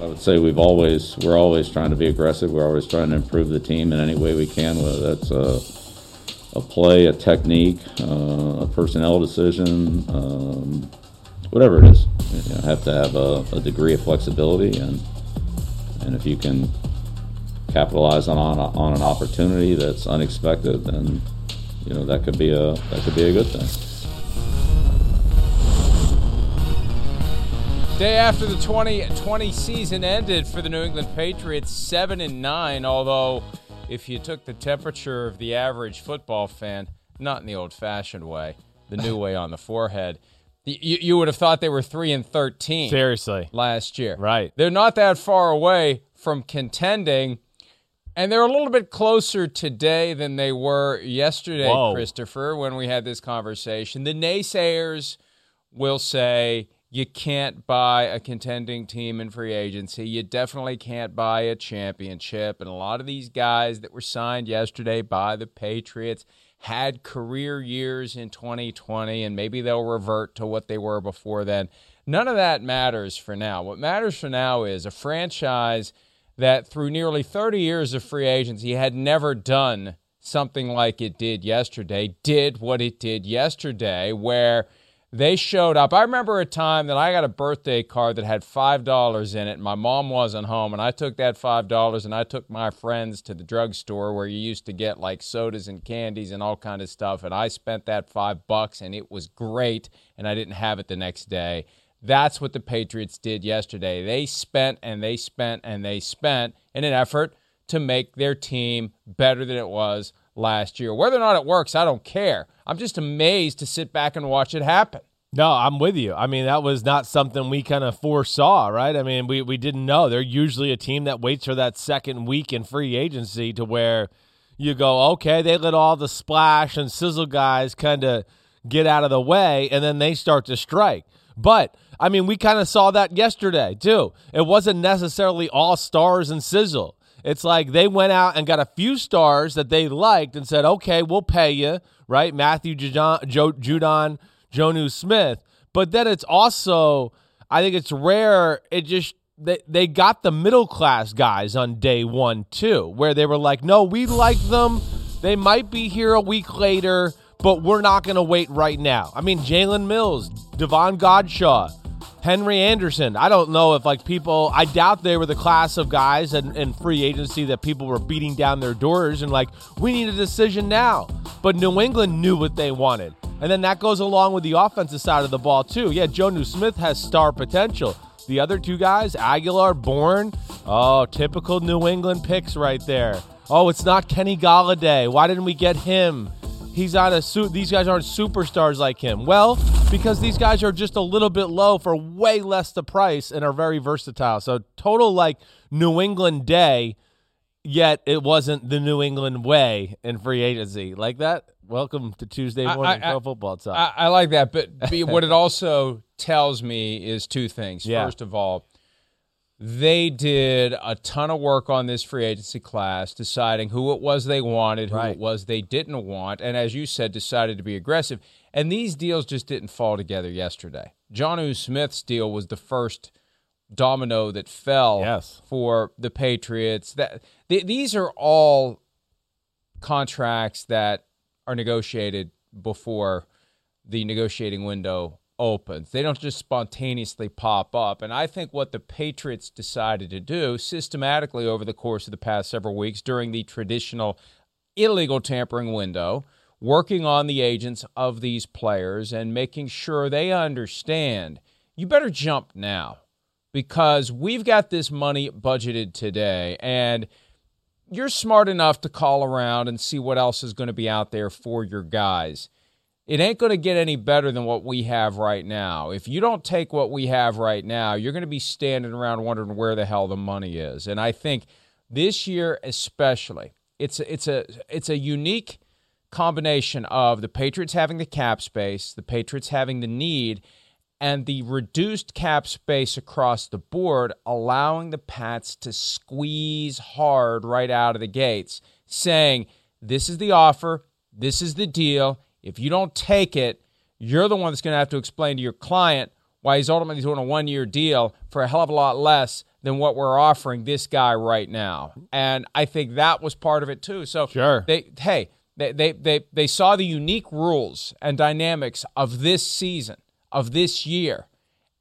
I would say we've always we're always trying to be aggressive. We're always trying to improve the team in any way we can. Whether that's a, a play, a technique, uh, a personnel decision, um, whatever it is. You know, have to have a, a, degree of flexibility, and and if you can capitalize on on, on an opportunity that's unexpected, then you know that could be a that could be a good thing. Day after the 2020 season ended for the New England Patriots, 7 and 9, although if you took the temperature of the average football fan, not in the old fashioned way, the new way on the forehead, you, you would have thought they were 3 and 13. Seriously. Last year. Right. They're not that far away from contending. And they're a little bit closer today than they were yesterday, Whoa. Christopher, when we had this conversation. The naysayers will say you can't buy a contending team in free agency. You definitely can't buy a championship. And a lot of these guys that were signed yesterday by the Patriots had career years in 2020, and maybe they'll revert to what they were before then. None of that matters for now. What matters for now is a franchise that through nearly 30 years of free agency had never done something like it did yesterday, did what it did yesterday, where – they showed up. I remember a time that I got a birthday card that had $5 in it, my mom wasn't home, and I took that $5 and I took my friends to the drugstore where you used to get like sodas and candies and all kind of stuff, and I spent that 5 bucks and it was great, and I didn't have it the next day. That's what the Patriots did yesterday. They spent and they spent and they spent in an effort to make their team better than it was last year. Whether or not it works, I don't care. I'm just amazed to sit back and watch it happen. No, I'm with you. I mean, that was not something we kind of foresaw, right? I mean, we, we didn't know. They're usually a team that waits for that second week in free agency to where you go, okay, they let all the splash and sizzle guys kind of get out of the way, and then they start to strike. But I mean, we kind of saw that yesterday too. It wasn't necessarily all stars and sizzle. It's like they went out and got a few stars that they liked and said, okay, we'll pay you, right? Matthew Judon, Jonnu Smith. But then it's also, I think it's rare. It just, they, they got the middle class guys on day one too, where they were like, no, we like them. They might be here a week later, but we're not going to wait right now. I mean, Jalen Mills, Devon Godchaux, Henry Anderson. I don't know if like people. I doubt they were the class of guys in, free agency that people were beating down their doors and like we need a decision now. But New England knew what they wanted, and then that goes along with the offensive side of the ball too. Yeah, Jonnu Smith has star potential. The other two guys, Agholor, Bourne. Oh, typical New England picks right there. Oh, it's not Kenny Golladay. Why didn't we get him? He's not a suit. These guys aren't superstars like him. Well, because these guys are just a little bit low for way less the price and are very versatile. So total like New England day, yet it wasn't the New England way in free agency like that. Welcome to Tuesday morning I, I, football talk. I, I, like that, but what it also tells me is two things. Yeah. First of all, they did a ton of work on this free agency class, deciding who it was they wanted, who Right. it was they didn't want, and as you said, decided to be aggressive. And these deals just didn't fall together yesterday. Jonnu Smith's deal was the first domino that fell Yes. for the Patriots. That th- these are all contracts that are negotiated before the negotiating window opens. They don't just spontaneously pop up. And I think what the Patriots decided to do systematically over the course of the past several weeks during the traditional illegal tampering window, working on the agents of these players and making sure they understand you better jump now because we've got this money budgeted today and you're smart enough to call around and see what else is going to be out there for your guys. It ain't going to get any better than what we have right now. If you don't take what we have right now, you're going to be standing around wondering where the hell the money is. And I think this year especially, it's it's a it's a unique combination of the Patriots having the cap space, the Patriots having the need, and the reduced cap space across the board, allowing the Pats to squeeze hard right out of the gates, saying, This is the offer, this is the deal. If you don't take it, you're the one that's going to have to explain to your client why he's ultimately doing a one year deal for a hell of a lot less than what we're offering this guy right now. And I think that was part of it too. So Sure. they hey, they they they, they saw the unique rules and dynamics of this season, of this year,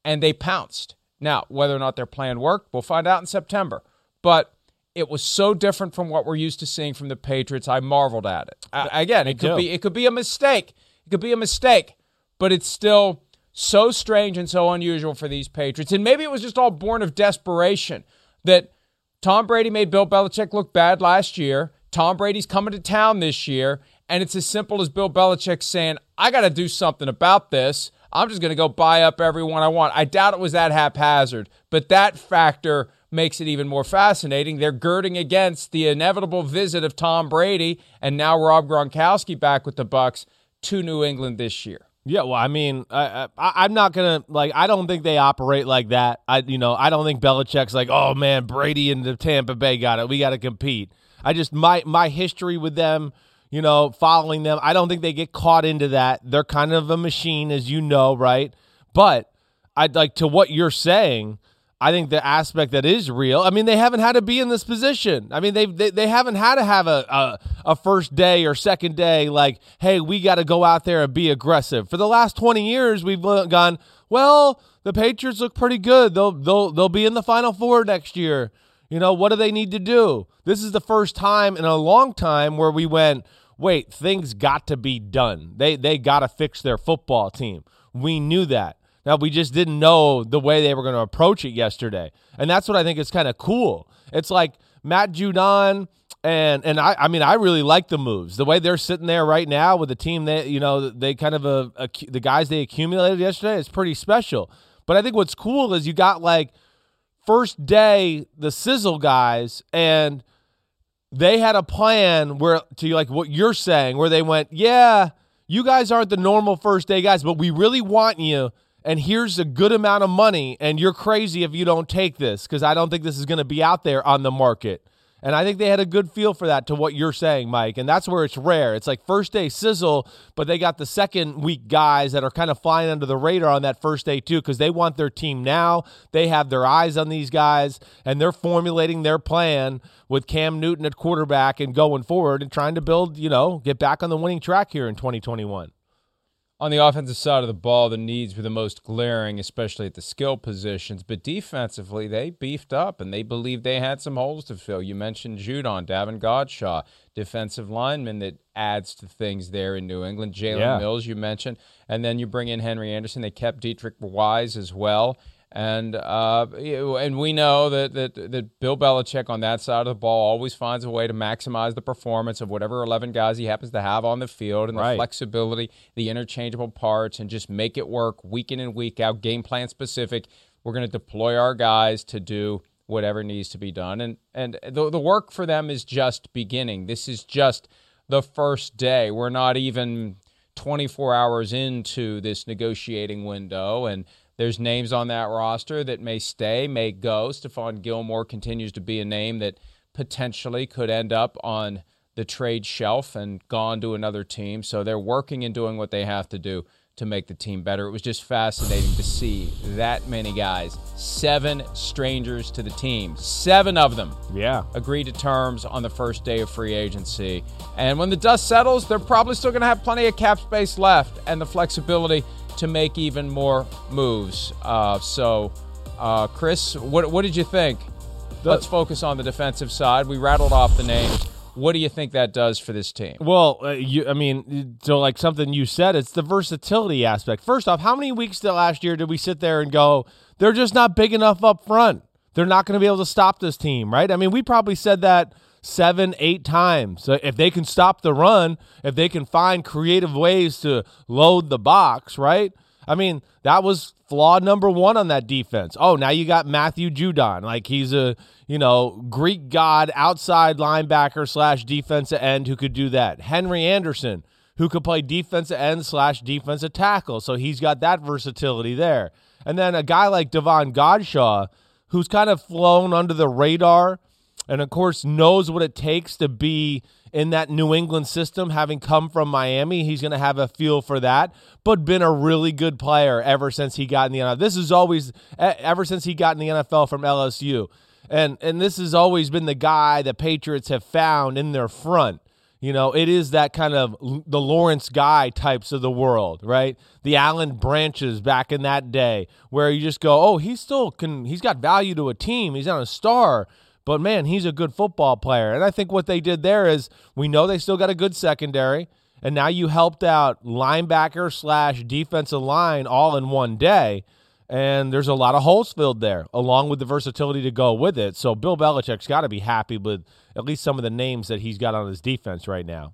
and they pounced. Now, whether or not their plan worked, we'll find out in September. But it was so different from what we're used to seeing from the Patriots. I marveled at it. I, again, it could be it could be a mistake. It could be a mistake, but it's still so strange and so unusual for these Patriots. And maybe it was just all born of desperation that Tom Brady made Bill Belichick look bad last year. Tom Brady's coming to town this year, and it's as simple as Bill Belichick saying, "I got to do something about this. I'm just going to go buy up everyone I want." I doubt it was that haphazard, but that factor makes it even more fascinating. They're girding against the inevitable visit of Tom Brady and now Rob Gronkowski back with the Bucs to New England this year. Yeah, well, I mean, I, I, I'm not gonna like. I don't think they operate like that. I, you know, I don't think Belichick's like, oh man, Brady and the Tampa Bay got it. We got to compete. I just my my history with them, you know, following them. I don't think they get caught into that. They're kind of a machine, as you know, right? But I'd like to what you're saying. I think the aspect that is real. I mean, they haven't had to be in this position. I mean, they they, they haven't had to have a, a a first day or second day like, hey, we got to go out there and be aggressive. For the last twenty years, we've gone. Well, the Patriots look pretty good. They'll they'll they'll be in the Final Four next year. You know what do they need to do? This is the first time in a long time where we went. Wait, things got to be done. They they got to fix their football team. We knew that. Now we just didn't know the way they were going to approach it yesterday, and that's what I think is kind of cool. It's like Matt Judon and and I I mean I really like the moves the way they're sitting there right now with the team that you know they kind of uh, accu- the guys they accumulated yesterday is pretty special. But I think what's cool is you got like first day the sizzle guys and they had a plan where to like what you're saying where they went yeah you guys aren't the normal first day guys but we really want you and here's a good amount of money and you're crazy if you don't take this because i don't think this is going to be out there on the market. And i think they had a good feel for that to what you're saying mike and that's where it's rare. It's like first day sizzle but they got the second week guys that are kind of flying under the radar on that first day too because they want their team now. They have their eyes on these guys and they're formulating their plan with cam newton at quarterback and going forward and trying to build you know get back on the winning track here in 2021 On the offensive side of the ball, the needs were the most glaring, especially at the skill positions. But defensively, they beefed up and they believed they had some holes to fill. You mentioned Judon, Davon Godchaux, defensive lineman that adds to things there in New England. Jalen Yeah. Mills, you mentioned. And then you bring in Henry Anderson. They kept Deatrich Wise as well. And uh, and we know that, that that Bill Belichick on that side of the ball always finds a way to maximize the performance of whatever eleven guys he happens to have on the field and the flexibility, the interchangeable parts, and just make it work week in and week out, game plan specific. We're going to deploy our guys to do whatever needs to be done, and and the the work for them is just beginning. This is just the first day. We're not even 24 hours into this negotiating window, and There's names on that roster that may stay, may go. Stephon Gilmore continues to be a name that potentially could end up on the trade shelf and gone to another team. So they're working and doing what they have to do to make the team better. It was just fascinating to see that many guys, seven strangers to the team, seven of them, yeah, agreed to terms on the first day of free agency. And when the dust settles, they're probably still going to have plenty of cap space left and the flexibility to make even more moves. Uh, so, uh, Chris, what what did you think? Let's focus on the defensive side. We rattled off the names. What do you think that does for this team? Well, uh, you, I mean, so like something you said, it's the versatility aspect. First off, how many weeks did last year did we sit there and go, they're just not big enough up front? They're not going to be able to stop this team, right? I mean, we probably said that seven, eight times. So if they can stop the run, if they can find creative ways to load the box, right? I mean, that was flaw number one on that defense. Oh, now you got Matthew Judon. Like he's a, you know, Greek god outside linebacker slash defensive end who could do that. Henry Anderson, who could play defensive end slash defensive tackle. So he's got that versatility there. And then a guy like Devon Godchaux, who's kind of flown under the radar and of course knows what it takes to be in that New England system, having come from Miami. He's going to have a feel for that, but been a really good player ever since he got in the NFL. This is always ever since he got in the NFL from LSU. And and this has always been the guy the Patriots have found in their front. You know, it is that kind of the Lawrence Guy types of the world, right? The Allen Branches back in that day, where you just go, oh, he still can, he's got value to a team. He's not a star, but man, he's a good football player. And I think what they did there is we know they still got a good secondary. And now you helped out linebacker slash defensive line all in one day. And there's a lot of holes filled there, along with the versatility to go with it. So Bill Belichick's got to be happy with at least some of the names that he's got on his defense right now.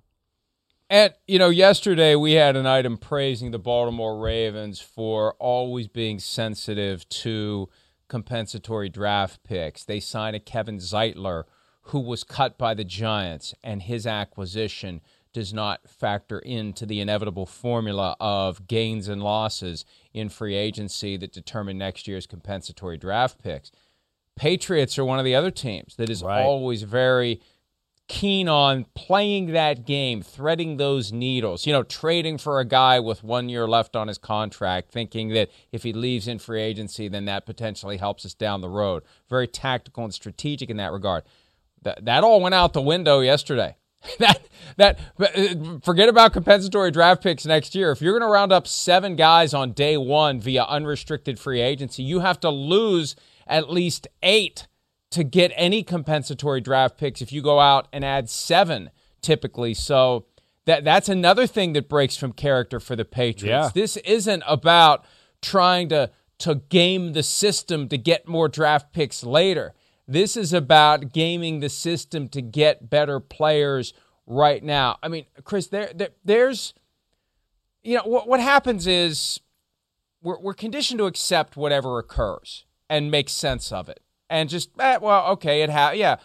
And, you know, yesterday we had an item praising the Baltimore Ravens for always being sensitive to compensatory draft picks. They signed a Kevin Zeitler who was cut by the Giants, and his acquisition does not factor into the inevitable formula of gains and losses in free agency that determine next year's compensatory draft picks. Patriots are one of the other teams that is right. always very keen on playing that game, threading those needles, you know, trading for a guy with one year left on his contract, thinking that if he leaves in free agency, then that potentially helps us down the road. Very tactical and strategic in that regard. That, all went out the window yesterday. that that uh, forget about compensatory draft picks next year. If you're going to round up seven guys on day one via unrestricted free agency, you have to lose at least eight to get any compensatory draft picks if you go out and add seven typically. So that that's another thing that breaks from character for the Patriots. Yeah. This isn't about trying to to game the system to get more draft picks later. This is about gaming the system to get better players right now. I mean, Chris, there, there there's you know what what happens is we're we're conditioned to accept whatever occurs and make sense of it and just eh, well, okay, it ha- yeah.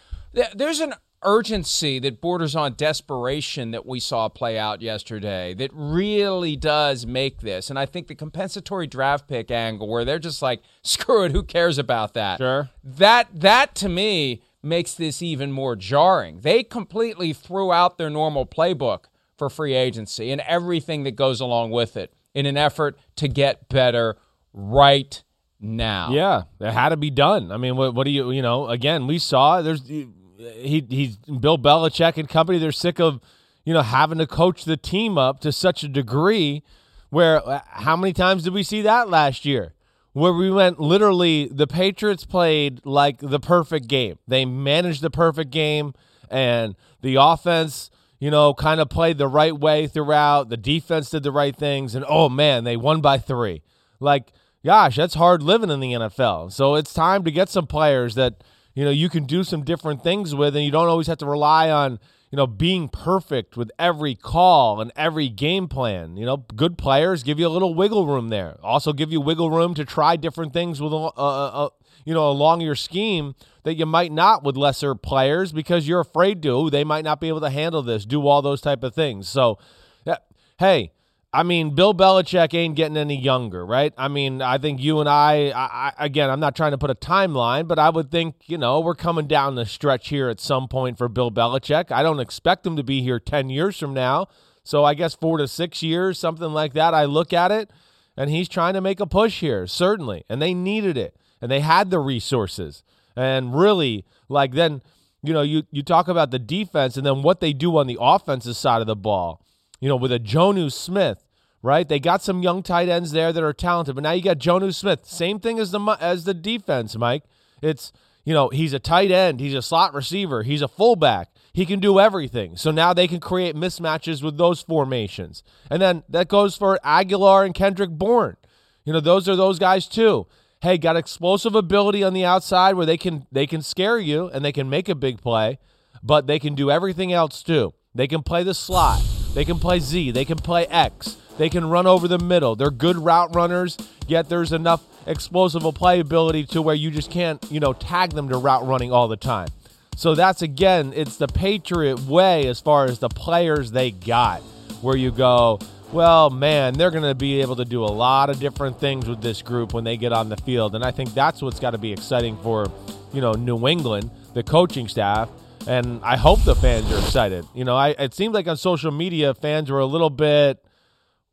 There's an urgency that borders on desperation that we saw play out yesterday that really does make this. And I think the compensatory draft pick angle where they're just like, screw it, who cares about that? Sure. That that to me makes this even more jarring. They completely threw out their normal playbook for free agency and everything that goes along with it in an effort to get better right now. Yeah, it had to be done. I mean, what, what do you, you know, again, we saw there's, he, he's Bill Belichick and company, they're sick of, you know, having to coach the team up to such a degree where uh, how many times did we see that last year? Where we went literally, the Patriots played like the perfect game. They managed the perfect game, and the offense, you know, kind of played the right way throughout. The defense did the right things, and oh man, they won by three. Like, gosh, that's hard living in the NFL. So it's time to get some players that you know you can do some different things with, and you don't always have to rely on you know being perfect with every call and every game plan. You know, good players give you a little wiggle room there. Also, give you wiggle room to try different things with uh, you know along your scheme that you might not with lesser players because you're afraid to. They might not be able to handle this. Do all those type of things. So, yeah, hey I mean, Bill Belichick ain't getting any younger, right? I mean, I think you and I, I, I, again, I'm not trying to put a timeline, but I would think, you know, we're coming down the stretch here at some point for Bill Belichick. I don't expect him to be here 10 years from now. So I guess four to six years, something like that. I look at it, and he's trying to make a push here, certainly. And they needed it, and they had the resources. And really, like, then, you know, you, you talk about the defense and then what they do on the offensive side of the ball, you know, with a Jonnu Smith right? They got some young tight ends there that are talented, but now you got Jonnu Smith. Same thing as the as the defense, Mike. It's you know he's a tight end, he's a slot receiver, he's a fullback. He can do everything. So now they can create mismatches with those formations, and then that goes for Agholor and Kendrick Bourne. You know those are those guys too. Hey, got explosive ability on the outside where they can they can scare you and they can make a big play, but they can do everything else too. They can play the slot. They can play Z. They can play X. They can run over the middle. They're good route runners, yet there's enough explosive playability to where you just can't, you know, tag them to route running all the time. So that's again, it's the Patriot way as far as the players they got, where you go, well, man, they're going to be able to do a lot of different things with this group when they get on the field. And I think that's what's got to be exciting for, you know, New England, the coaching staff. And I hope the fans are excited. You know, I, it seemed like on social media, fans were a little bit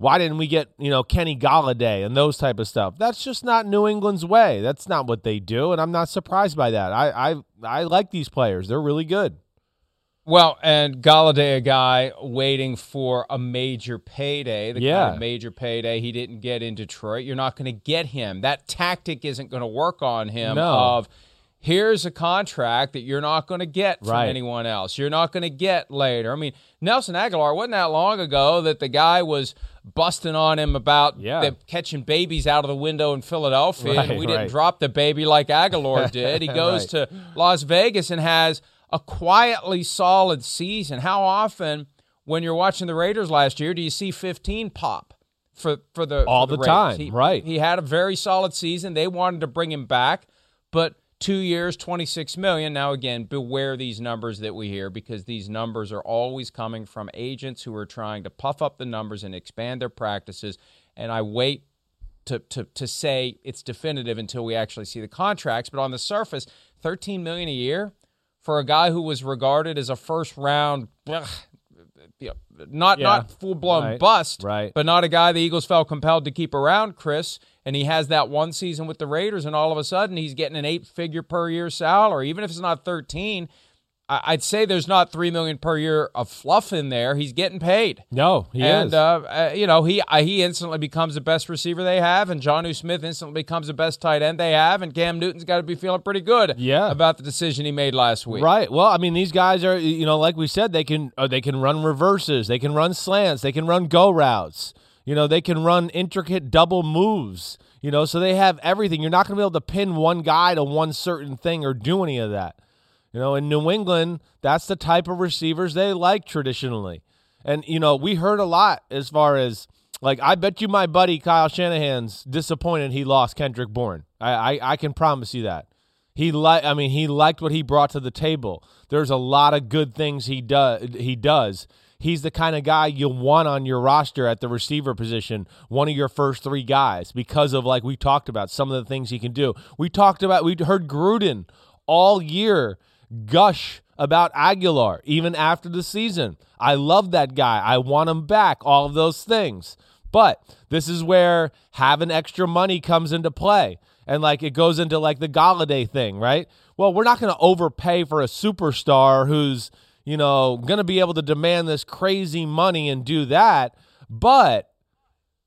why didn't we get, you know, Kenny Golladay and those type of stuff? That's just not New England's way. That's not what they do, and I'm not surprised by that. I I, I like these players. They're really good. Well, and Golladay, a guy waiting for a major payday, the yeah. kind of major payday he didn't get in Detroit. You're not going to get him. That tactic isn't going to work on him. No. Of here's a contract that you're not going to get from Right. anyone else. You're not going to get later. I mean, Nelson Agholor wasn't that long ago that the guy was busting on him about Yeah. the catching babies out of the window in Philadelphia. Right, and we didn't drop the baby like Agholor did. He goes to Las Vegas and has a quietly solid season. How often, when you're watching the Raiders last year, do you see 15 pop for for the All for the Raiders? time, He- right. He had a very solid season. They wanted to bring him back, but two years, 26 million. Now again, beware these numbers that we hear because these numbers are always coming from agents who are trying to puff up the numbers and expand their practices. And I wait to, to, to say it's definitive until we actually see the contracts. But on the surface, 13 million a year for a guy who was regarded as a first round, ugh, not Yeah. not full blown Right. bust, Right. but not a guy the Eagles felt compelled to keep around, Chris. And he has that one season with the Raiders, and all of a sudden he's getting an eight figure per year salary, even if it's not 13. I- I'd say there's not three million per year of fluff in there. He's getting paid. No, he and is. Uh, uh, you know he uh, he instantly becomes the best receiver they have, and Jonnu Smith instantly becomes the best tight end they have, and Cam Newton's got to be feeling pretty good Yeah. about the decision he made last week. Right. Well, I mean, these guys are, you know, like we said, they can uh, they can run reverses, they can run slants, they can run go routes. You know, they can run intricate double moves. You know, so they have everything. You're not going to be able to pin one guy to one certain thing or do any of that. You know, in New England, that's the type of receivers they like traditionally. And you know, we heard a lot as far as like I bet you my buddy Kyle Shanahan's disappointed he lost Kendrick Bourne. I I, I can promise you that. He like I mean he liked what he brought to the table. There's a lot of good things he does he does. He's the kind of guy you want on your roster at the receiver position, one of your first 3 guys because of like we talked about some of the things he can do. We talked about we heard Gruden all year gush about Agholor even after the season. I love that guy. I want him back. All of those things. But this is where having extra money comes into play. And like it goes into like the Golladay thing, right? Well, we're not going to overpay for a superstar who's, you know, going to be able to demand this crazy money and do that. But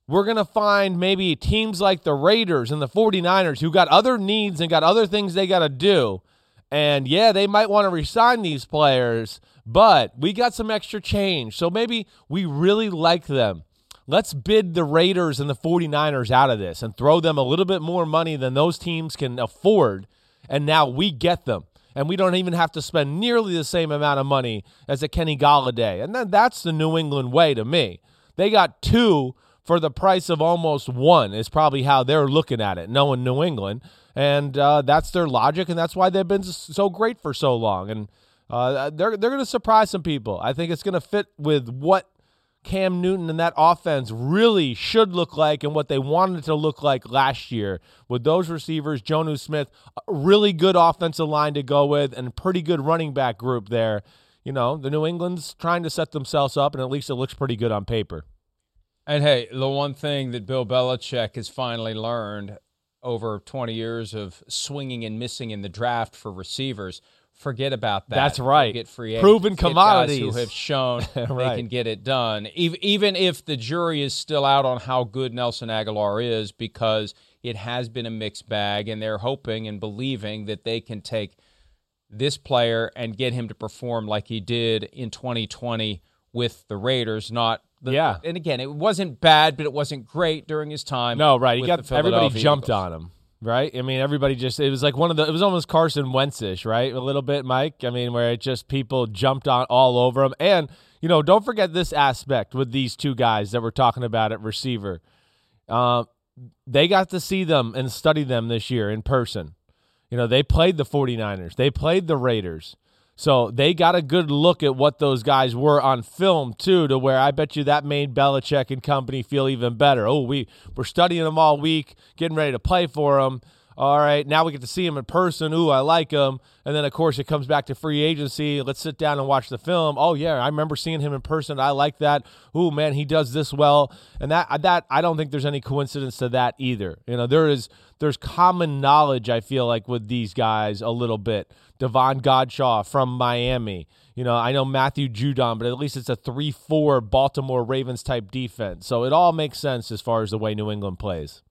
we're going to find maybe teams like the Raiders and the 49ers who got other needs and got other things they got to do. And yeah, they might want to resign these players, but we got some extra change. So maybe we really like them. Let's bid the Raiders and the 49ers out of this and throw them a little bit more money than those teams can afford. And now we get them. And we don't even have to spend nearly the same amount of money as a Kenny Golladay. And then that's the New England way to me. They got two for the price of almost one is probably how they're looking at it, knowing New England, and uh, that's their logic, and that's why they've been so great for so long. And uh, they're they're going to surprise some people. I think it's going to fit with what Cam Newton and that offense really should look like and what they wanted to look like last year with those receivers, Jonnu Smith, really good offensive line to go with, and pretty good running back group there. You know, the New England's trying to set themselves up, and at least it looks pretty good on paper. And hey, the one thing that Bill Belichick has finally learned over 20 years of swinging and missing in the draft for receivers – forget about that. That's right. Get free proven commodities who have shown right. they can get it done. Even if the jury is still out on how good Nelson Agholor is, because it has been a mixed bag, and they're hoping and believing that they can take this player and get him to perform like he did in 2020 with the Raiders, not the, yeah. And again, it wasn't bad, but it wasn't great during his time. No, right. He got everybody jumped Eagles. on him right? I mean, everybody just it was like one of the it was almost Carson Wentzish, right? A little bit, Mike. I mean, where it just people jumped on all over him, and you know, don't forget this aspect with these two guys that we're talking about at receiver. Uh, they got to see them and study them this year in person. You know, they played the 49ers, they played the Raiders. So they got a good look at what those guys were on film too, to where I bet you that made Belichick and company feel even better. Oh, we we're studying them all week, getting ready to play for them. All right, now we get to see him in person. Ooh, I like him. And then, of course, it comes back to free agency. Let's sit down and watch the film. Oh yeah, I remember seeing him in person. I like that. Ooh, man, he does this well. And that that I don't think there's any coincidence to that either. You know, there is there's common knowledge. I feel like with these guys a little bit. Davon Godchaux from Miami. You know, I know Matthew Judon, but at least it's a 3 4 Baltimore Ravens type defense. So it all makes sense as far as the way New England plays.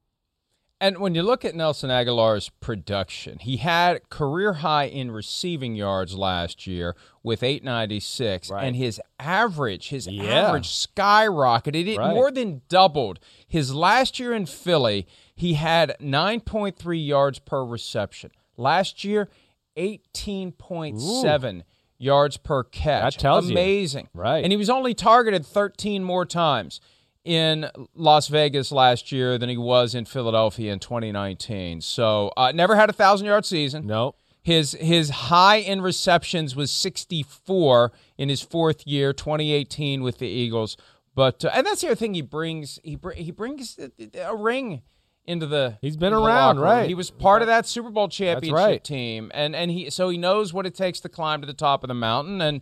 And when you look at Nelson Agholor's production, he had career high in receiving yards last year with 896, right. and his average, his yeah. average skyrocketed. It right. more than doubled. His last year in Philly, he had 9.3 yards per reception. Last year, 18.7 yards per catch. That tells Amazing. you. Right. And he was only targeted 13 more times in Las Vegas last year than he was in Philadelphia in 2019. So uh, never had a thousand yard season. Nope. His his high in receptions was 64 in his fourth year, 2018 with the Eagles. But uh, and that's the other thing he brings he br- he brings a ring into the He's been around, right. He was part of that Super Bowl championship right. team, and and he so he knows what it takes to climb to the top of the mountain. And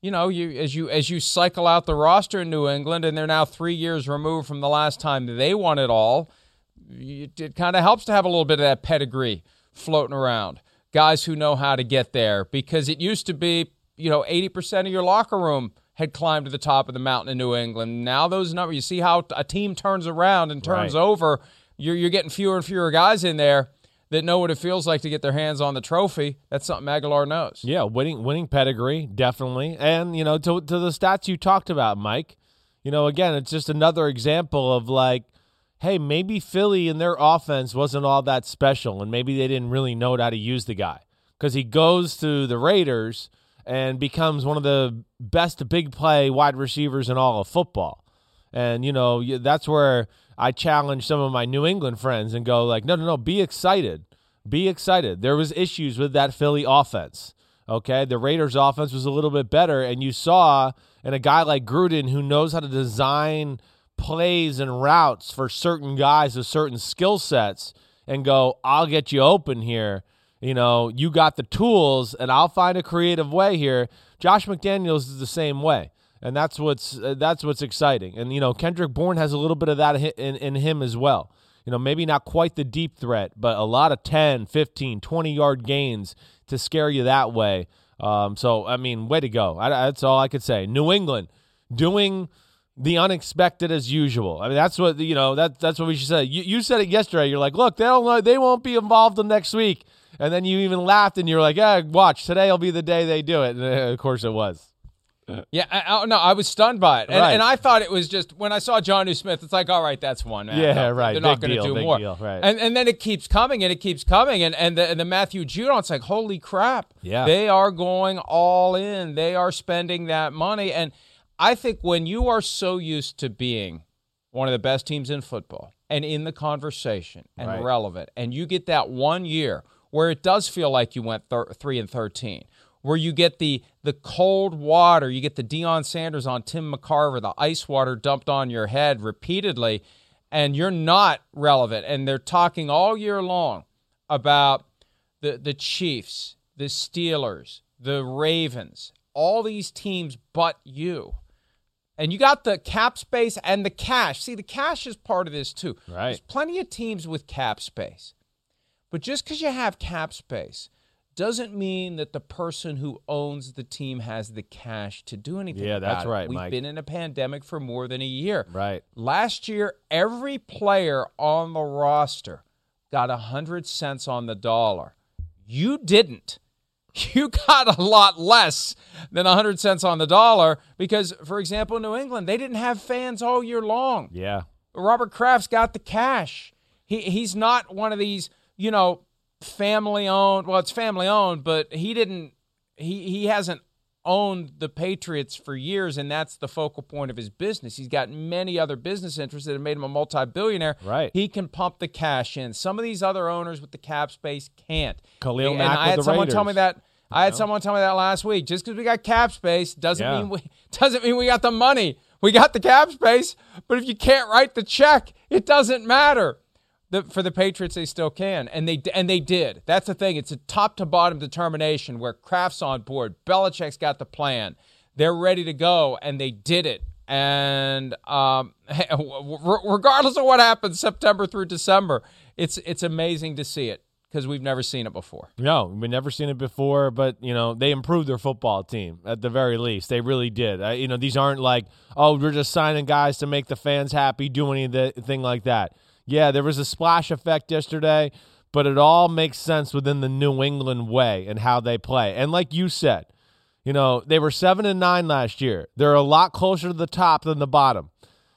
you know, you as you as you cycle out the roster in New England, and they're now three years removed from the last time they won it all. It, it kind of helps to have a little bit of that pedigree floating around. Guys who know how to get there, because it used to be, you know, eighty percent of your locker room had climbed to the top of the mountain in New England. Now those numbers, you see how a team turns around and turns Right. over. You're you're getting fewer and fewer guys in there that know what it feels like to get their hands on the trophy. That's something Agholor knows. Yeah, winning winning pedigree, definitely. And, you know, to to the stats you talked about, Mike, you know, again, it's just another example of like, hey, maybe Philly and their offense wasn't all that special and maybe they didn't really know how to use the guy. Because he goes to the Raiders and becomes one of the best big play wide receivers in all of football. And, you know, that's where I challenge some of my New England friends and go like, no, no, no, be excited. Be excited. There was issues with that Philly offense. Okay, the Raiders offense was a little bit better and you saw and a guy like Gruden who knows how to design plays and routes for certain guys with certain skill sets and go, I'll get you open here. You know, you got the tools and I'll find a creative way here. Josh McDaniels is the same way and that's what's uh, that's what's exciting. And you know, Kendrick Bourne has a little bit of that in, in him as well. You know, maybe not quite the deep threat, but a lot of 10, 15, 20 yard gains to scare you that way. Um, so, I mean, way to go. I, that's all I could say. New England doing the unexpected as usual. I mean, that's what you know. That that's what we should say. You, you said it yesterday. You're like, look, they don't they won't be involved till next week. And then you even laughed and you're like, yeah, watch today'll be the day they do it. And of course, it was. Yeah, I, I, no, I was stunned by it, and, Right. and I thought it was just when I saw Jonnu Smith. It's like, all right, that's one. Man. Yeah, No, right. They're not going to do big more. deal, right. And and then it keeps coming, and it keeps coming, and and the, and the Matthew Judon. It's like, holy crap! Yeah. they are going all in. They are spending that money, and I think when you are so used to being one of the best teams in football and in the conversation and Right. relevant, and you get that one year where it does feel like you went thir- three and thirteen, where you get the the cold water, you get the Deion Sanders on Tim McCarver, the ice water dumped on your head repeatedly, and you're not relevant. And they're talking all year long about the the Chiefs, the Steelers, the Ravens, all these teams but you. And you got the cap space and the cash. See, the cash is part of this too. Right. There's plenty of teams with cap space. But just because you have cap space doesn't mean that the person who owns the team has the cash to do anything. Yeah, that's it. right, We've Mike. been in a pandemic for more than a year. Right. Last year, every player on the roster got a hundred cents on the dollar. You didn't. You got a lot less than a hundred cents on the dollar because, for example, New England, they didn't have fans all year long. Yeah. Robert Kraft's got the cash. He he's not one of these, you know, family owned. Well, it's family owned, but he didn't. He he hasn't owned the Patriots for years, and that's the focal point of his business. He's got many other business interests that have made him a multi-billionaire. Right. He can pump the cash in. Some of these other owners with the cap space can't. Khalil and Mack I had someone tell me that. I had someone tell me that last week. Just because we got cap space doesn't Yeah. mean we doesn't mean we got the money. We got the cap space, but if you can't write the check, it doesn't matter. The, for the Patriots, they still can, and they and they did. That's the thing. It's a top to bottom determination where Kraft's on board. Belichick's got the plan. They're ready to go, and they did it. And um, regardless of what happens September through December, it's it's amazing to see it because we've never seen it before. No, we've never seen it before, but you know they improved their football team at the very least. They really did. You know these aren't like oh we're just signing guys to make the fans happy, do anything like that. Yeah, there was a splash effect yesterday, but it all makes sense within the New England way and how they play. And like you said, you know they were seven and nine last year. They're a lot closer to the top than the bottom.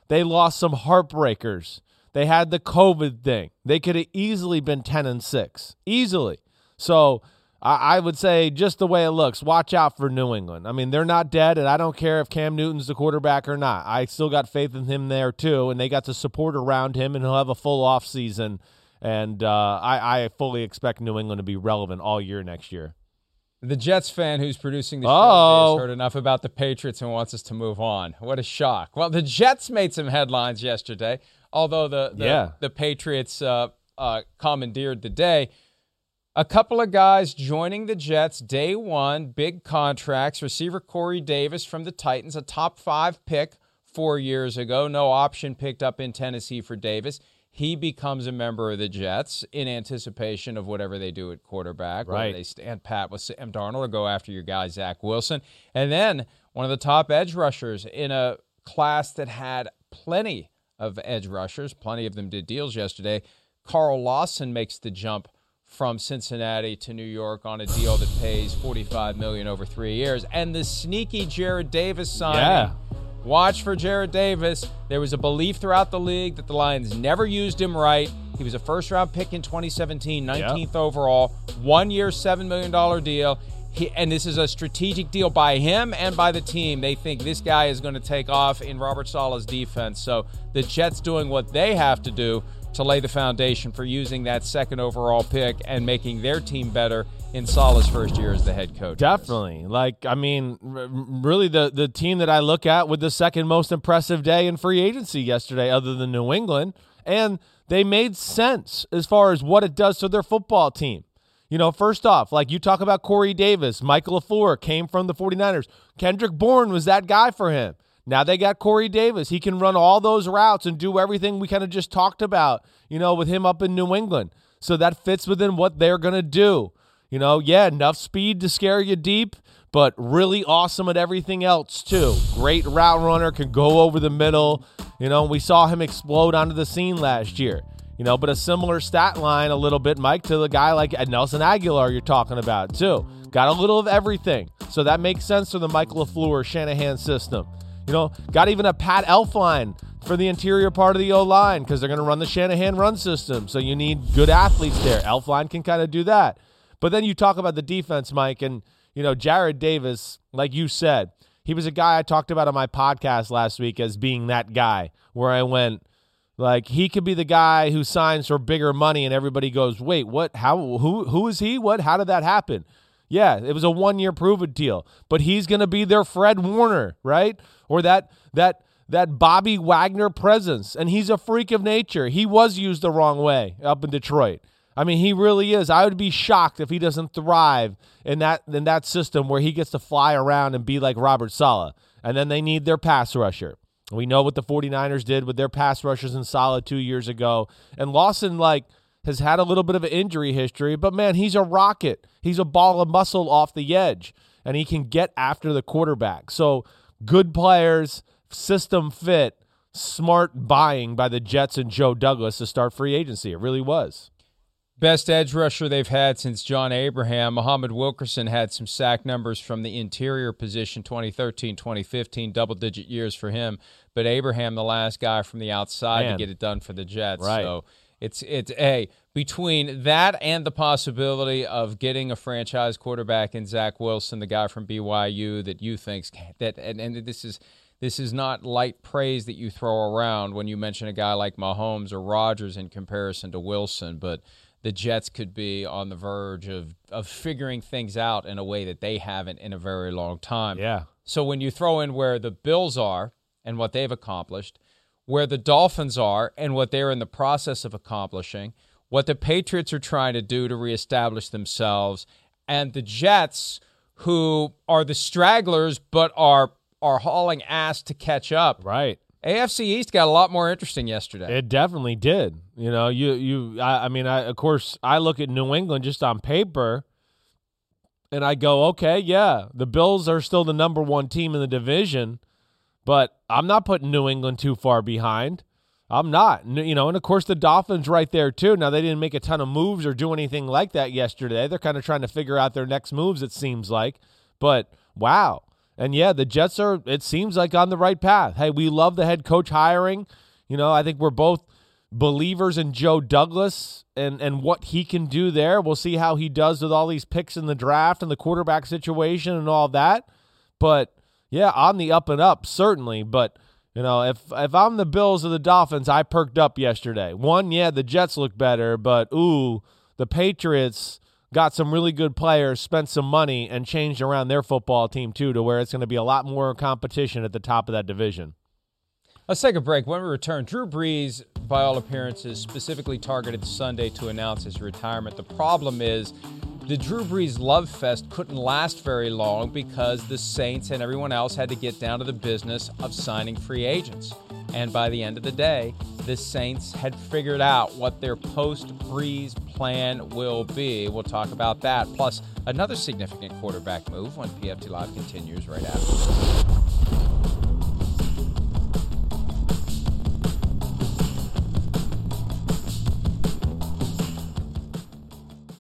They lost some heartbreakers. They had the COVID thing. They could have easily been 10 and 6. Easily. So I, I would say, just the way it looks, watch out for New England. I mean, they're not dead, and I don't care if Cam Newton's the quarterback or not. I still got faith in him there, too, and they got the support around him, and he'll have a full off season. And uh, I, I fully expect New England to be relevant all year next year. The Jets fan who's producing the show Oh. has heard enough about the Patriots and wants us to move on. What a shock! Well, the Jets made some headlines yesterday, although the the, Yeah. the Patriots uh, uh, commandeered the day. A couple of guys joining the Jets day one, big contracts. Receiver Corey Davis from the Titans, a top five pick four years ago, no option picked up in Tennessee for Davis. He becomes a member of the Jets in anticipation of whatever they do at quarterback. Right. They stand pat with Sam Darnold or go after your guy, Zach Wilson. And then one of the top edge rushers in a class that had plenty of edge rushers, plenty of them did deals yesterday. Carl Lawson makes the jump from Cincinnati to New York on a deal that pays 45 million over 3 years and the sneaky Jarrad Davis signing. Yeah. Watch for Jarrad Davis. There was a belief throughout the league that the Lions never used him right. He was a first round pick in 2017, 19th overall, one year, $7 million deal. He, and this is a strategic deal by him and by the team. They think this guy is going to take off in Robert Saleh's defense. So the Jets doing what they have to do to lay the foundation for using that second overall pick and making their team better in Saleh's first year as the head coach. Definitely. Like, I mean, r- really the, the team that I look at with the second most impressive day in free agency yesterday, other than New England. And they made sense as far as what it does to their football team. You know, first off, like you talk about Corey Davis, Michael LaFleur came from the 49ers. Kendrick Bourne was that guy for him. Now they got Corey Davis. He can run all those routes and do everything we kind of just talked about, you know, with him up in New England. So that fits within what they're going to do. You know, yeah, enough speed to scare you deep, but really awesome at everything else too. Great route runner, can go over the middle. You know, we saw him explode onto the scene last year. You know, but a similar stat line a little bit, Mike, to the guy like Nelson Agholor you're talking about too. Got a little of everything. So that makes sense for the Michael LaFleur Shanahan system. You know, got even a Pat Elflein for the interior part of the O line because they're going to run the Shanahan run system. So you need good athletes there. Elflein can kind of do that. But then you talk about the defense, Mike, and, you know, Jarrad Davis, like you said, he was a guy I talked about on my podcast last week as being that guy where I went, like he could be the guy who signs for bigger money and everybody goes, "Wait, what? How who who is he? What? How did that happen?" Yeah, it was a one year prove it deal, but he's going to be their Fred Warner, right? Or that that that Bobby Wagner presence, and he's a freak of nature. He was used the wrong way up in Detroit. I mean, he really is. I would be shocked if he doesn't thrive in that in that system where he gets to fly around and be like Robert Saleh. And then they need their pass rusher. We know what the 49ers did with their pass rushers in Saleh 2 years ago. And Lawson like has had a little bit of an injury history, but man, he's a rocket. He's a ball of muscle off the edge and he can get after the quarterback. So, good players, system fit, smart buying by the Jets and Joe Douglas to start free agency. It really was. Best edge rusher they've had since John Abraham. Muhammad Wilkerson had some sack numbers from the interior position 2013, 2015, double digit years for him. But Abraham, the last guy from the outside Man. to get it done for the Jets. Right. So it's it's a between that and the possibility of getting a franchise quarterback in Zach Wilson, the guy from BYU that you think that and, and this is this is not light praise that you throw around when you mention a guy like Mahomes or Rodgers in comparison to Wilson, but the Jets could be on the verge of of figuring things out in a way that they haven't in a very long time. Yeah. So when you throw in where the Bills are and what they've accomplished, where the Dolphins are and what they're in the process of accomplishing, what the Patriots are trying to do to reestablish themselves, and the Jets who are the stragglers but are are hauling ass to catch up. Right. AFC East got a lot more interesting yesterday. It definitely did. You know, you you I, I mean, I of course I look at New England just on paper and I go, okay, yeah, the Bills are still the number 1 team in the division, but I'm not putting New England too far behind. I'm not. You know, and of course the Dolphins right there too. Now they didn't make a ton of moves or do anything like that yesterday. They're kind of trying to figure out their next moves it seems like. But wow, and yeah, the Jets are, it seems like, on the right path. Hey, we love the head coach hiring. You know, I think we're both believers in Joe Douglas and, and what he can do there. We'll see how he does with all these picks in the draft and the quarterback situation and all that. But yeah, on the up and up, certainly. But, you know, if if I'm the Bills or the Dolphins, I perked up yesterday. One, yeah, the Jets look better, but ooh, the Patriots got some really good players, spent some money, and changed around their football team too to where it's going to be a lot more competition at the top of that division. Let's take a break. When we return, Drew Brees, by all appearances, specifically targeted Sunday to announce his retirement. The problem is the Drew Brees love fest couldn't last very long because the Saints and everyone else had to get down to the business of signing free agents. And by the end of the day, the Saints had figured out what their post Brees plan will be. We'll talk about that, plus another significant quarterback move when PFT Live continues right after.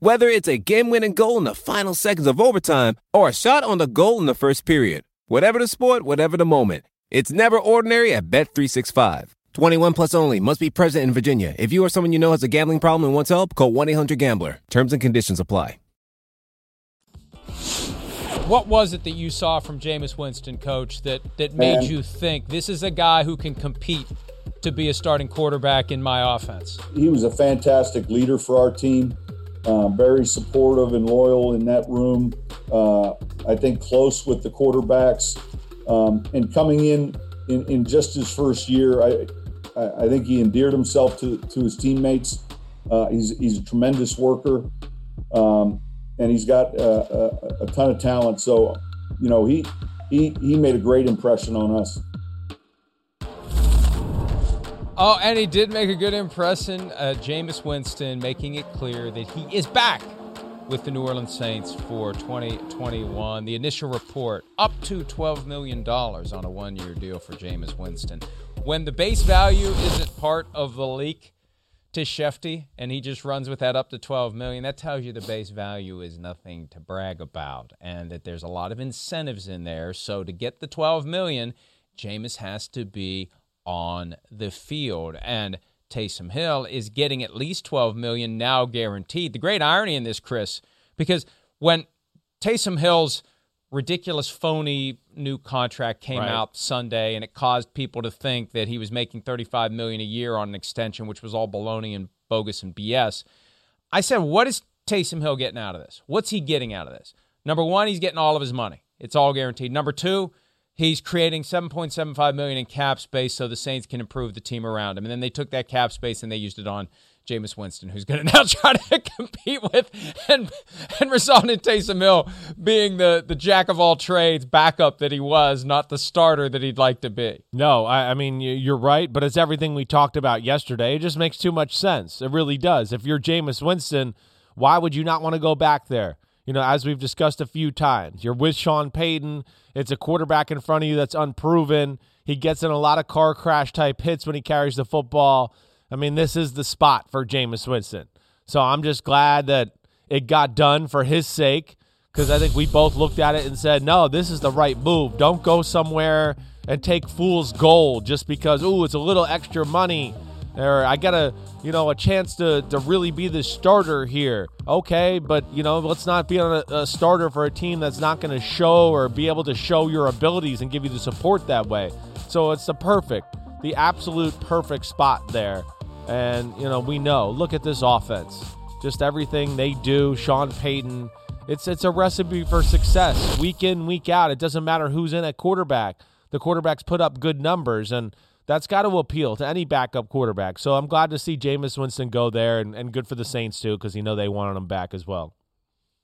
Whether it's a game-winning goal in the final seconds of overtime or a shot on the goal in the first period. Whatever the sport, whatever the moment. It's never ordinary at Bet365. 21 plus only. Must be present in Virginia. If you or someone you know has a gambling problem and wants help, call 1-800-GAMBLER. Terms and conditions apply. What was it that you saw from Jameis Winston, coach, that, that made you think this is a guy who can compete to be a starting quarterback in my offense? He was a fantastic leader for our team. Uh, very supportive and loyal in that room. Uh, I think close with the quarterbacks. Um, and coming in, in, in just his first year, I, I think he endeared himself to, to his teammates. Uh, he's, he's a tremendous worker, um, and he's got uh, a, a, ton of talent. So, you know, he he he made a great impression on us. Oh, and he did make a good impression. Uh, Jameis Winston making it clear that he is back with the New Orleans Saints for 2021. The initial report up to $12 million on a one year deal for Jameis Winston. When the base value isn't part of the leak to Schefty and he just runs with that up to 12 million, that tells you the base value is nothing to brag about and that there's a lot of incentives in there. So to get the 12 million, Jameis has to be on the field. And Taysom Hill is getting at least 12 million now guaranteed. The great irony in this, Chris, because when Taysom Hill's ridiculous phony new contract came Right. out Sunday and it caused people to think that he was making 35 million a year on an extension which was all baloney and bogus and BS. I said, what is Taysom Hill getting out of this? What's he getting out of this? Number one, he's getting all of his money. It's all guaranteed. Number two, he's creating 7.75 million in cap space so the Saints can improve the team around him. And then they took that cap space and they used it on Jameis Winston, who's going to now try to compete with and and result in Taysom Hill being the the jack of all trades backup that he was, not the starter that he'd like to be. No, I, I mean you're right, but it's everything we talked about yesterday. It just makes too much sense. It really does. If you're Jameis Winston, why would you not want to go back there? You know, as we've discussed a few times, you're with Sean Payton. It's a quarterback in front of you that's unproven. He gets in a lot of car crash type hits when he carries the football. I mean, this is the spot for Jameis Winston. So I'm just glad that it got done for his sake because I think we both looked at it and said, no, this is the right move. Don't go somewhere and take fool's gold just because, ooh, it's a little extra money or I got a, you know, a chance to, to really be the starter here. Okay, but, you know, let's not be on a, a starter for a team that's not going to show or be able to show your abilities and give you the support that way. So it's the perfect, the absolute perfect spot there. And, you know, we know, look at this offense. Just everything they do, Sean Payton, it's it's a recipe for success week in, week out. It doesn't matter who's in at quarterback. The quarterbacks put up good numbers, and that's got to appeal to any backup quarterback. So I'm glad to see Jameis Winston go there, and, and good for the Saints too, because you know they wanted him back as well.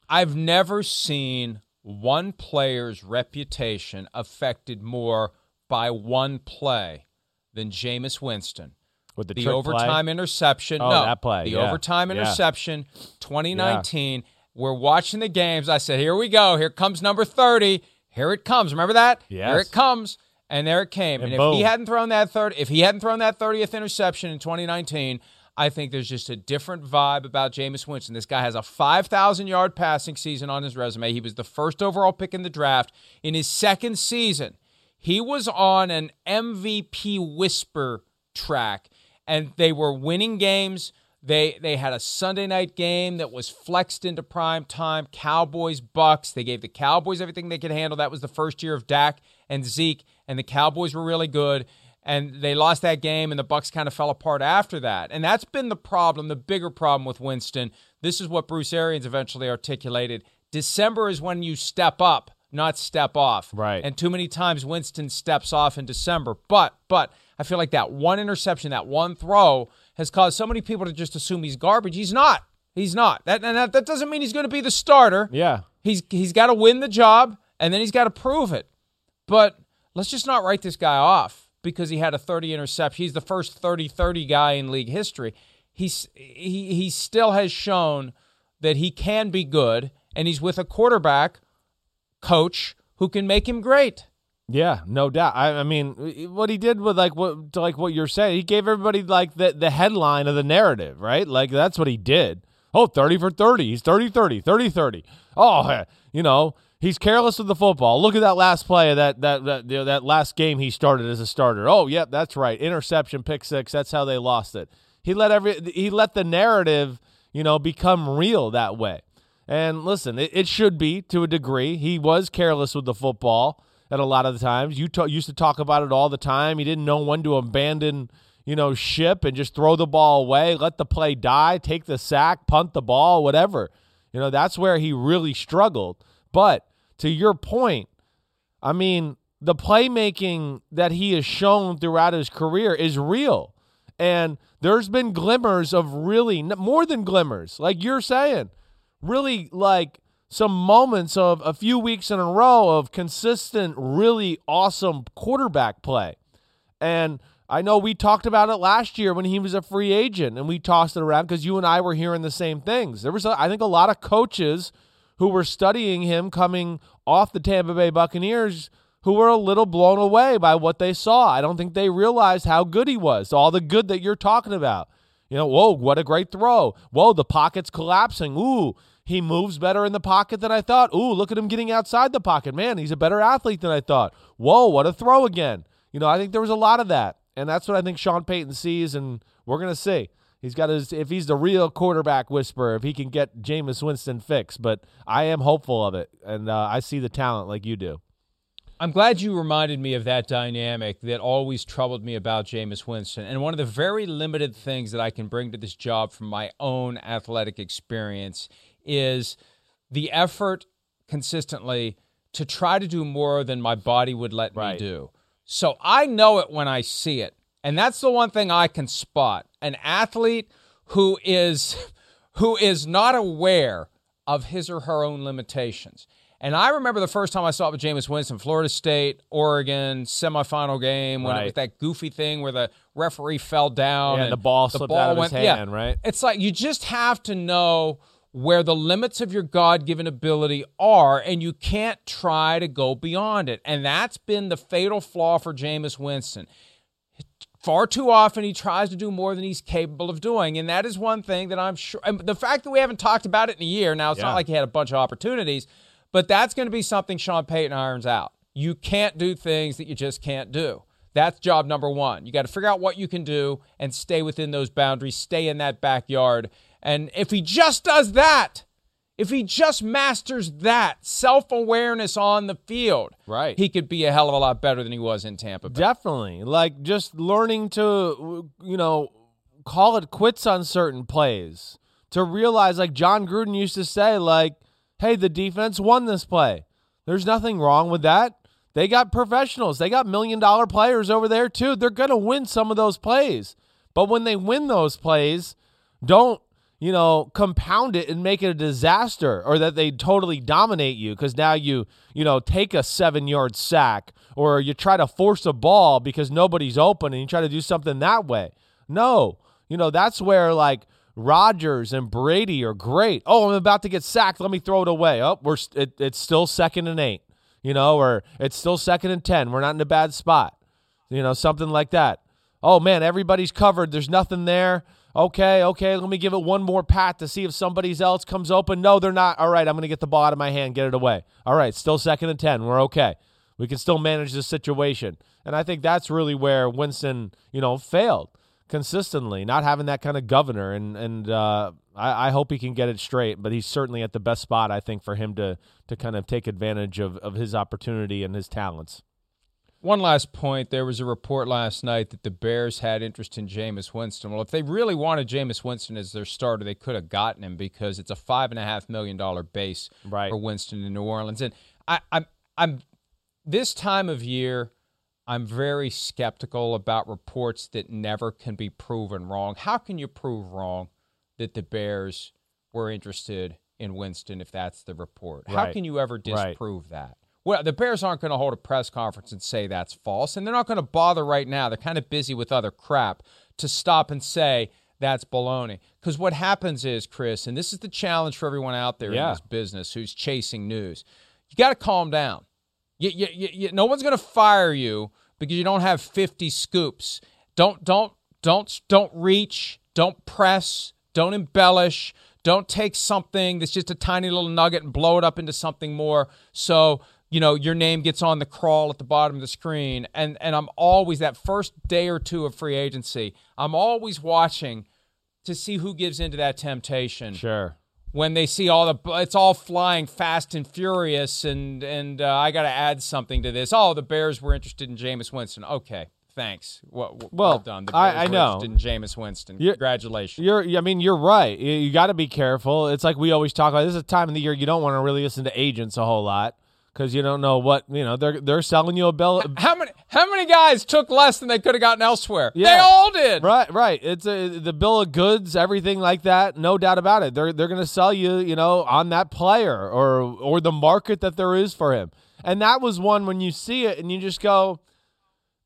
I've never seen one player's reputation affected more by one play than Jameis Winston. With the, The overtime play. interception. Oh, no, that play, The yeah. overtime Yeah. interception, 2019. We're watching the games. I said, here we go. Here comes number 30. Here it comes. Remember that? Here it comes. And there it came. And And, if he hadn't thrown that third, if he hadn't thrown that 30th interception in 2019, I think there's just a different vibe about Jameis Winston. This guy has a 5,000 yard passing season on his resume. He was the first overall pick in the draft. In his second season, he was on an MVP whisper track, and they were winning games. They they had a Sunday night game that was flexed into prime time. Cowboys Bucs. They gave the Cowboys everything they could handle. That was the first year of Dak and Zeke, and the Cowboys were really good. And they lost that game, and the Bucs kind of fell apart after that. And that's been the problem, the bigger problem with Winston. This is what Bruce Arians eventually articulated. December is when you step up, not step off. Right. And too many times Winston steps off in December. But but I feel like that one interception, that one throw has caused so many people to just assume he's garbage. He's not. He's not. That and that, that doesn't mean he's going to be the starter. Yeah. He's he's got to win the job and then he's got to prove it. But let's just not write this guy off because he had a 30 interception. He's the first 30-30 guy in league history. He's he he still has shown that he can be good and he's with a quarterback coach who can make him great. Yeah, no doubt. I, I mean, what he did with like what like what you're saying, he gave everybody like the the headline of the narrative, right? Like that's what he did. Oh, 30 for 30. He's 30 30, 30 30. Oh, eh, you know, he's careless with the football. Look at that last play of that that that, you know, that last game he started as a starter. Oh, yep, that's right. Interception, pick six. That's how they lost it. He let every he let the narrative, you know, become real that way. And listen, it, it should be to a degree. He was careless with the football at a lot of the times. You ta- used to talk about it all the time. He didn't know when to abandon, you know, ship and just throw the ball away, let the play die, take the sack, punt the ball, whatever. You know, that's where he really struggled. But to your point, I mean, the playmaking that he has shown throughout his career is real. And there's been glimmers of really more than glimmers, like you're saying, really like some moments of a few weeks in a row of consistent, really awesome quarterback play. And I know we talked about it last year when he was a free agent and we tossed it around because you and I were hearing the same things. There was, I think, a lot of coaches who were studying him coming off the Tampa Bay Buccaneers who were a little blown away by what they saw. I don't think they realized how good he was, all the good that you're talking about. You know, whoa, what a great throw. Whoa, the pocket's collapsing. Ooh, he moves better in the pocket than I thought. Ooh, look at him getting outside the pocket. Man, he's a better athlete than I thought. Whoa, what a throw again. You know, I think there was a lot of that. And that's what I think Sean Payton sees, and we're going to see. He's got his, if he's the real quarterback whisperer, if he can get Jameis Winston fixed. But I am hopeful of it, and uh, I see the talent like you do. I'm glad you reminded me of that dynamic that always troubled me about Jameis Winston. And one of the very limited things that I can bring to this job from my own athletic experience is the effort consistently to try to do more than my body would let Right. me do. So I know it when I see it. And that's the one thing I can spot. An athlete who is who is not aware of his or her own limitations. And I remember the first time I saw it with Jameis Winston, Florida State, Oregon, semifinal game, when it was that goofy thing where the referee fell down Yeah, and the ball slipped out of his hand, yeah. right? It's like you just have to know where the limits of your God given ability are, and you can't try to go beyond it. And that's been the fatal flaw for Jameis Winston. Far too often, he tries to do more than he's capable of doing. And that is one thing that I'm sure. And the fact that we haven't talked about it in a year now, it's Yeah. not like he had a bunch of opportunities, but that's going to be something Sean Payton irons out. You can't do things that you just can't do. That's job number one. You got to figure out what you can do and stay within those boundaries, stay in that backyard. And if he just does that, if he just masters that self awareness on the field, Right. he could be a hell of a lot better than he was in Tampa Bay. Definitely. Like just learning to, you know, call it quits on certain plays. To realize, like Jon Gruden used to say, like, hey, the defense won this play. There's nothing wrong with that. They got professionals. They got million dollar players over there, too. They're going to win some of those plays. But when they win those plays, don't, you know, compound it and make it a disaster or that they totally dominate you because now you, you know, take a seven yard sack or you try to force a ball because nobody's open and you try to do something that way. No, you know, that's where like Rodgers and Brady are great. Oh, I'm about to get sacked. Let me throw it away. Oh, we're it, it's still second and eight, you know, or it's still second and 10. We're not in a bad spot, you know, something like that. Oh man, everybody's covered. There's nothing there. Okay, okay, let me give it one more pat to see if somebody else comes open. No, they're not. All right, I'm going to get the ball out of my hand, get it away. All right, still second and 10. We're okay. We can still manage this situation. And I think that's really where Winston, you know, failed consistently, not having that kind of governor. And and uh, I, I hope he can get it straight. But he's certainly at the best spot, I think, for him to to kind of take advantage of, of his opportunity and his talents. One last point. There was a report last night that the Bears had interest in Jameis Winston. Well, if they really wanted Jameis Winston as their starter, they could have gotten him because it's a five and a half million dollar base Right. for Winston in New Orleans. And I, I'm, I'm this time of year, I'm very skeptical about reports that never can be proven wrong. How can you prove wrong that the Bears were interested in Winston if that's the report? How can you ever Right. disprove that? Well, the Bears aren't going to hold a press conference and say that's false, and they're not going to bother right now. They're kind of busy with other crap to stop and say that's baloney. Because what happens is, Chris, and this is the challenge for everyone out there Yeah. in this business who's chasing news, you got to calm down. You, you, you, no one's going to fire you because you don't have 50 scoops. Don't don't don't don't reach. Don't press. Don't embellish. Don't take something that's just a tiny little nugget and blow it up into something more. So you know your name gets on the crawl at the bottom of the screen. And and I'm always that first day or two of free agency. I'm always watching to see who gives into that temptation Sure. when they see all the it's all flying fast and furious and and uh, I got to add something to this. Oh, the Bears were interested in Jameis Winston. Okay, thanks. Well, well, Well, done. The I- I know. in Jameis Winston. You're- Congratulations. You're, I mean, you're right. You, you got to be careful. It's like we always talk about. This is a time of the year you don't want to really listen to agents a whole lot because you don't know what you know. They're they're selling you a bill. how many How many guys took less than they could have gotten elsewhere? Yeah. They all did. Right, right. It's a, the bill of goods, everything like that. No doubt about it. They're they're going to sell you, you know, on that player or or the market that there is for him. And that was one when you see it and you just go,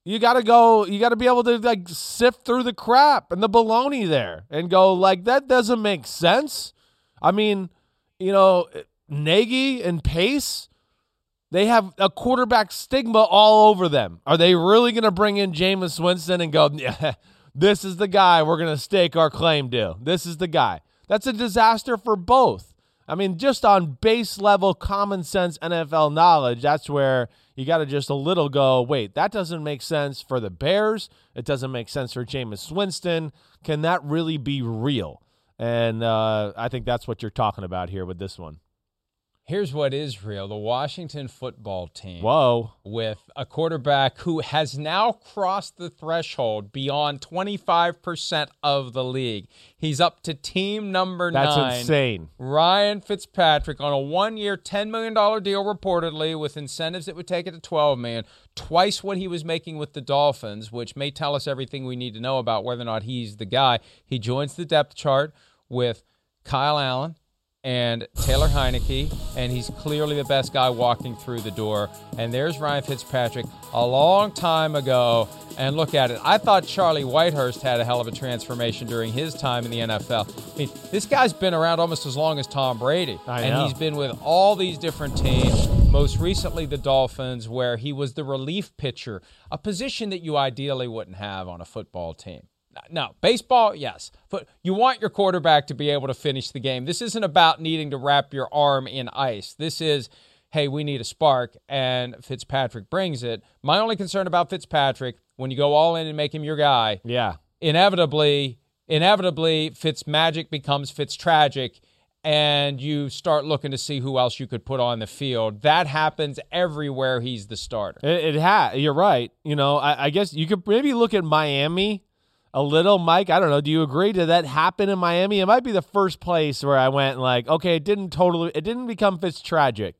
you got to go. You got to be able to like sift through the crap and the baloney there and go like that doesn't make sense. I mean, you know, Nagy and Pace. They have a quarterback stigma all over them. Are they really going to bring in Jameis Winston and go, yeah, this is the guy we're going to stake our claim to? This is the guy. That's a disaster for both. I mean, just on base level common sense NFL knowledge, that's where you got to just a little go, wait, that doesn't make sense for the Bears. It doesn't make sense for Jameis Winston. Can that really be real? And uh, I think that's what you're talking about here with this one. Here's what is real the Washington football team. Whoa. with a quarterback who has now crossed the threshold beyond 25% of the league. He's up to team number That's nine. insane. Ryan Fitzpatrick on a one-year, $10 million deal reportedly with incentives that would take it to 12 million, twice what he was making with the Dolphins, which may tell us everything we need to know about whether or not he's the guy. He joins the depth chart with Kyle Allen, and Taylor Heinicke, and he's clearly the best guy walking through the door. And there's Ryan Fitzpatrick a long time ago. And look at it. I thought Charlie Whitehurst had a hell of a transformation during his time in the NFL. I mean, this guy's been around almost as long as Tom Brady. I and know. he's been with all these different teams. Most recently, the Dolphins, where he was the relief pitcher, a position that you ideally wouldn't have on a football team. No, baseball, yes. But you want your quarterback to be able to finish the game. This isn't about needing to wrap your arm in ice. This is, hey, we need a spark, and Fitzpatrick brings it. My only concern about Fitzpatrick, when you go all in and make him your guy, Yeah. inevitably, inevitably, Fitz magic becomes Fitz tragic, and you start looking to see who else you could put on the field. That happens everywhere he's the starter. It, it ha You're right. You know, I, I guess you could maybe look at Miami a little, Mike. I don't know. Do you agree? Did that happen in Miami? It might be the first place where I went like, okay, it didn't totally, it didn't become Fitz tragic.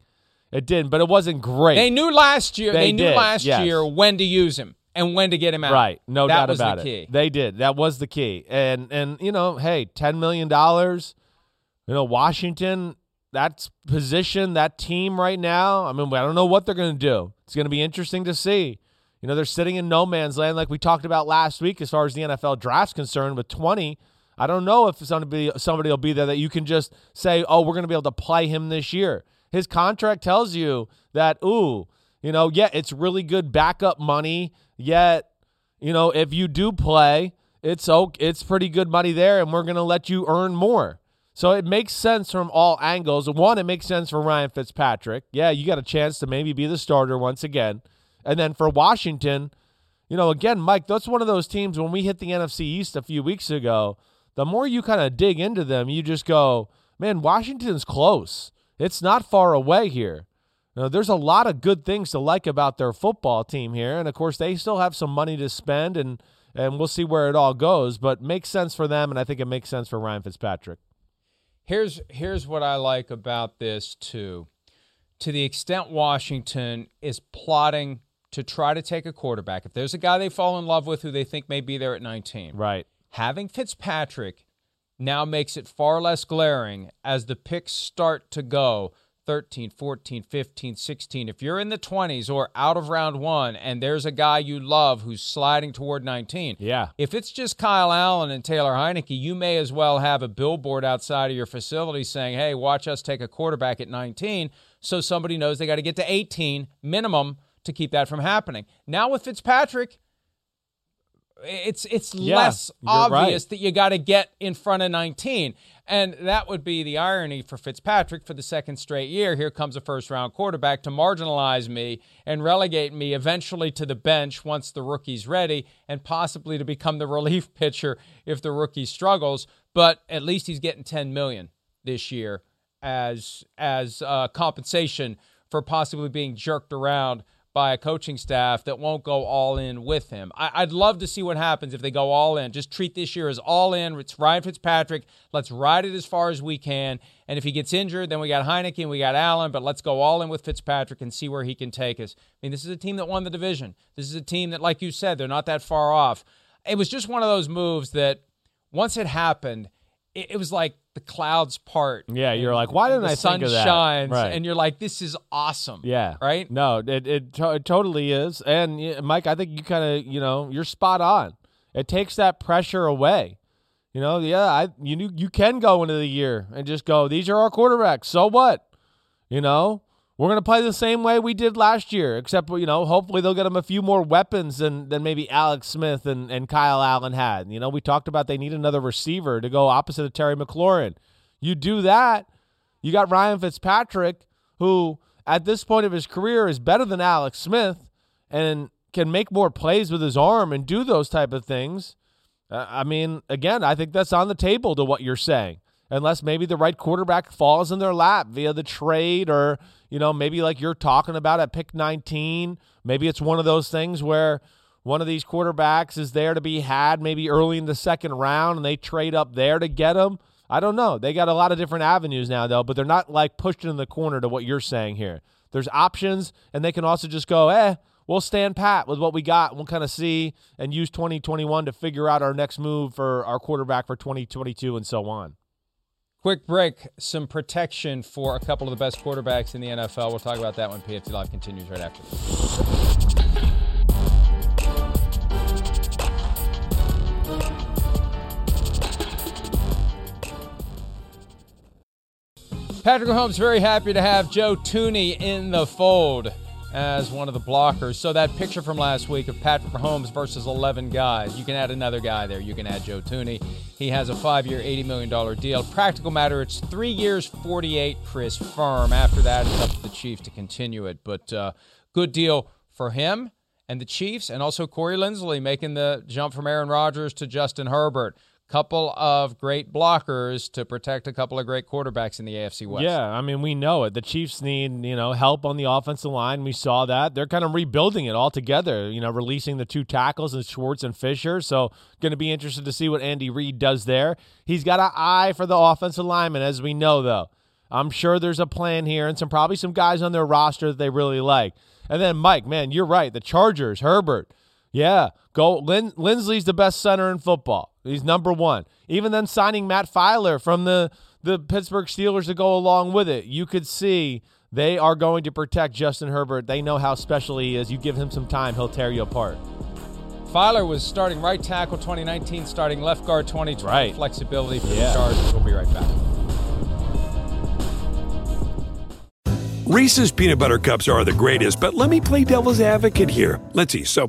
It didn't, but it wasn't great. They knew last year. They, They knew did, last yes. year when to use him and when to get him out. Right, no that doubt was about the it. They did. That was the key. And and you know, hey, ten million dollars. You know, Washington. That's position, that team right now. I mean, I don't know what they're going to do. It's going to be interesting to see. You know, they're sitting in no man's land, like we talked about last week, as far as the NFL draft's concerned. With twenty, I don't know if somebody somebody will be there that you can just say, "Oh, we're going to be able to play him this year." His contract tells you that, ooh, you know, yeah, it's really good backup money. Yet, you know, if you do play, it's okay, it's pretty good money there, and we're going to let you earn more. So it makes sense from all angles. One, it makes sense for Ryan Fitzpatrick. Yeah, you got a chance to maybe be the starter once again. And then for Washington, you know, again, Mike, that's one of those teams when we hit the NFC East a few weeks ago, the more you kind of dig into them, you just go, man, Washington's close. It's not far away here. Know, there's a lot of good things to like about their football team here. And of course, they still have some money to spend, and, and we'll see where it all goes. But makes sense for them, and I think it makes sense for Ryan Fitzpatrick. Here's here's what I like about this too. To the extent Washington is plotting to try to take a quarterback, if there's a guy they fall in love with who they think may be there at 19, Right. having Fitzpatrick now makes it far less glaring as the picks start to go 13, 14, 15, 16. If you're in the 20s or out of round one and there's a guy you love who's sliding toward 19, Yeah. if it's just Kyle Allen and Taylor Heinicke, you may as well have a billboard outside of your facility saying, hey, watch us take a quarterback at 19 so somebody knows they got to get to 18 minimum to keep that from happening. Now with Fitzpatrick, it's it's Yeah, less obvious right. that you got to get in front of 19. And that would be the irony for Fitzpatrick for the second straight year. Here comes a first round quarterback to marginalize me and relegate me eventually to the bench once the rookie's ready and possibly to become the relief pitcher if the rookie struggles. But at least he's getting 10 million this year as as uh, compensation for possibly being jerked around by a coaching staff that won't go all in with him. I, would love to see what happens if they go all in. Just treat this year as all in. It's Ryan Fitzpatrick. Let's ride it as far as we can. And if he gets injured, then we got Heinicke, we got Allen, but let's go all in with Fitzpatrick and see where he can take us. I mean, this is a team that won the division. This is a team that, like you said, they're not that far off. It was just one of those moves that once it happened, it, it was like the clouds part. Yeah, you're like, why didn't the I sun think of that? shines, Right. and you're like, this is awesome. Yeah. right. No, it it, to- it totally is. And Mike, I think you kind of, you know, you're spot on. It takes that pressure away. You know, yeah, I you you can go into the year and just go, these are our quarterbacks. So what? You know, we're gonna play the same way we did last year, except you know, hopefully they'll get them a few more weapons than than maybe Alex Smith and, and Kyle Allen had. You know, we talked about they need another receiver to go opposite of Terry McLaurin. You do that, you got Ryan Fitzpatrick, who at this point of his career is better than Alex Smith and can make more plays with his arm and do those type of things. Uh, I mean, again, I think that's on the table to what you're saying. Unless maybe the right quarterback falls in their lap via the trade or, you know, maybe like you're talking about at pick 19. Maybe it's one of those things where one of these quarterbacks is there to be had maybe early in the second round and they trade up there to get him. I don't know. They got a lot of different avenues now, though, but they're not like pushed in the corner to what you're saying here. There's options, and they can also just go, eh, we'll stand pat with what we got. We'll kind of see and use 2021 to figure out our next move for our quarterback for 2022 and so on. Quick break. Some protection for a couple of the best quarterbacks in the NFL. We'll talk about that when PFT Live continues right after. this. Patrick Mahomes very happy to have Joe Thuney in the fold as one of the blockers. So that picture from last week of Patrick Mahomes versus 11 guys, you can add another guy there. You can add Joe Thuney. He has a five-year, $80 million deal. Practical matter, it's three years, 48 Chris Firm. After that, it's up to the Chiefs to continue it. But uh, good deal for him and the Chiefs, and also Corey Linsley making the jump from Aaron Rodgers to Justin Herbert. Couple of great blockers to protect a couple of great quarterbacks in the AFC West. Yeah, I mean, we know it. The Chiefs need, you know, help on the offensive line. We saw that. They're kind of rebuilding it all together, you know, releasing the two tackles and Schwartz and Fisher. So, going to be interested to see what Andy Reid does there. He's got an eye for the offensive lineman, as we know, though. I'm sure there's a plan here and some probably some guys on their roster that they really like. And then, Mike, man, you're right. The Chargers, Herbert. Yeah, go. Lin- Linsley's the best center in football. He's number one. Even then, signing Matt Feiler from the the Pittsburgh Steelers to go along with it, you could see they are going to protect Justin Herbert. They know how special he is. You give him some time, he'll tear you apart. Feiler was starting right tackle 2019, starting left guard 2020. Right. Flexibility for Yeah. the Chargers. We'll be right back. Reese's peanut butter cups are the greatest, but let me play devil's advocate here. Let's see. So,